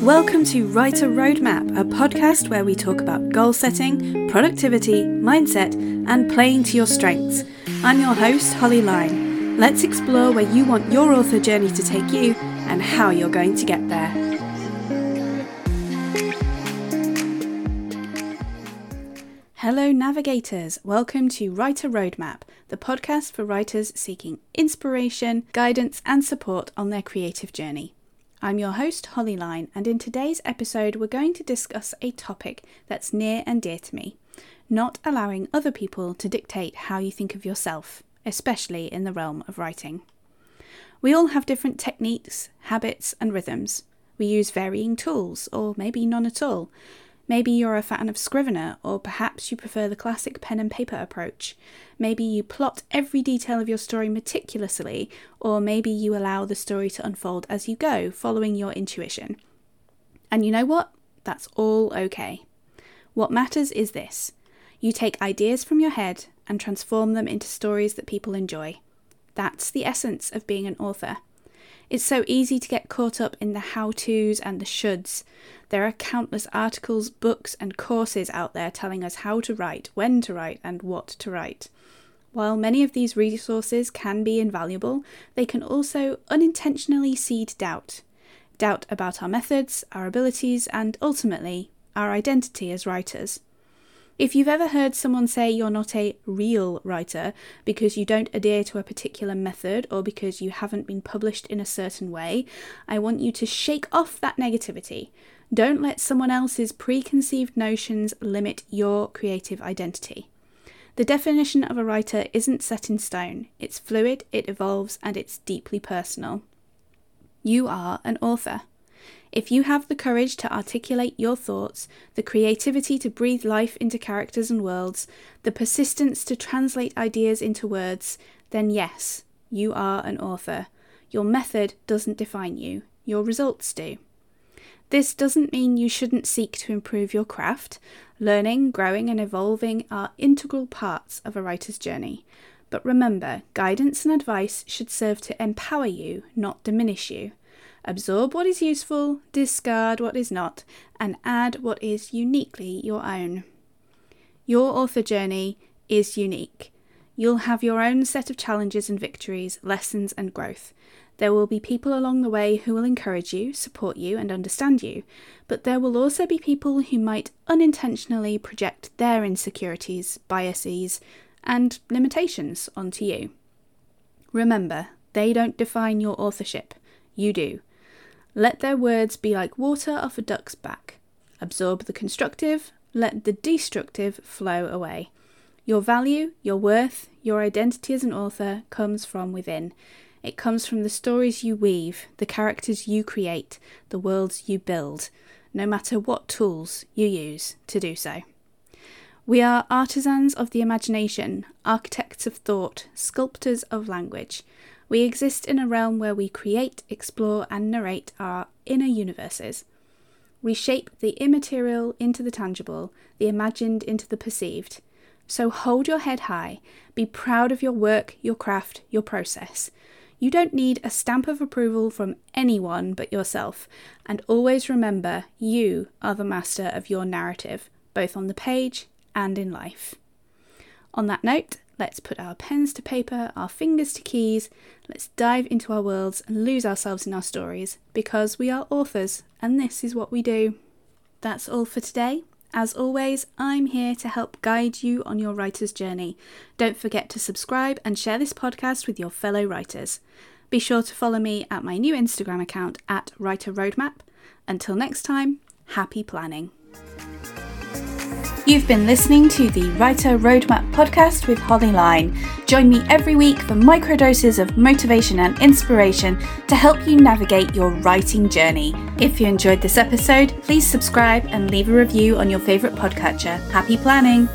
Welcome to Writer Roadmap, a podcast where we talk about goal setting, productivity, mindset, and playing to your strengths. I'm your host, Holly Line. Let's explore where you want your author journey to take you and how you're going to get there. Hello, navigators. Welcome to Writer Roadmap, the podcast for writers seeking inspiration, guidance, and support on their creative journey. I'm your host, Holly Line, and in today's episode, we're going to discuss a topic that's near and dear to me not allowing other people to dictate how you think of yourself, especially in the realm of writing. We all have different techniques, habits, and rhythms. We use varying tools, or maybe none at all. Maybe you're a fan of Scrivener, or perhaps you prefer the classic pen and paper approach. Maybe you plot every detail of your story meticulously, or maybe you allow the story to unfold as you go, following your intuition. And you know what? That's all okay. What matters is this you take ideas from your head and transform them into stories that people enjoy. That's the essence of being an author. It's so easy to get caught up in the how to's and the shoulds. There are countless articles, books, and courses out there telling us how to write, when to write, and what to write. While many of these resources can be invaluable, they can also unintentionally seed doubt doubt about our methods, our abilities, and ultimately, our identity as writers. If you've ever heard someone say you're not a real writer because you don't adhere to a particular method or because you haven't been published in a certain way, I want you to shake off that negativity. Don't let someone else's preconceived notions limit your creative identity. The definition of a writer isn't set in stone, it's fluid, it evolves, and it's deeply personal. You are an author. If you have the courage to articulate your thoughts, the creativity to breathe life into characters and worlds, the persistence to translate ideas into words, then yes, you are an author. Your method doesn't define you, your results do. This doesn't mean you shouldn't seek to improve your craft. Learning, growing, and evolving are integral parts of a writer's journey. But remember, guidance and advice should serve to empower you, not diminish you. Absorb what is useful, discard what is not, and add what is uniquely your own. Your author journey is unique. You'll have your own set of challenges and victories, lessons and growth. There will be people along the way who will encourage you, support you, and understand you, but there will also be people who might unintentionally project their insecurities, biases, and limitations onto you. Remember, they don't define your authorship, you do. Let their words be like water off a duck's back. Absorb the constructive, let the destructive flow away. Your value, your worth, your identity as an author comes from within. It comes from the stories you weave, the characters you create, the worlds you build, no matter what tools you use to do so. We are artisans of the imagination, architects of thought, sculptors of language. We exist in a realm where we create, explore, and narrate our inner universes. We shape the immaterial into the tangible, the imagined into the perceived. So hold your head high, be proud of your work, your craft, your process. You don't need a stamp of approval from anyone but yourself, and always remember you are the master of your narrative, both on the page and in life. On that note, Let's put our pens to paper, our fingers to keys. Let's dive into our worlds and lose ourselves in our stories because we are authors and this is what we do. That's all for today. As always, I'm here to help guide you on your writer's journey. Don't forget to subscribe and share this podcast with your fellow writers. Be sure to follow me at my new Instagram account at Writer Roadmap. Until next time, happy planning. You've been listening to the Writer Roadmap podcast with Holly Line. Join me every week for microdoses of motivation and inspiration to help you navigate your writing journey. If you enjoyed this episode, please subscribe and leave a review on your favourite podcatcher. Happy planning!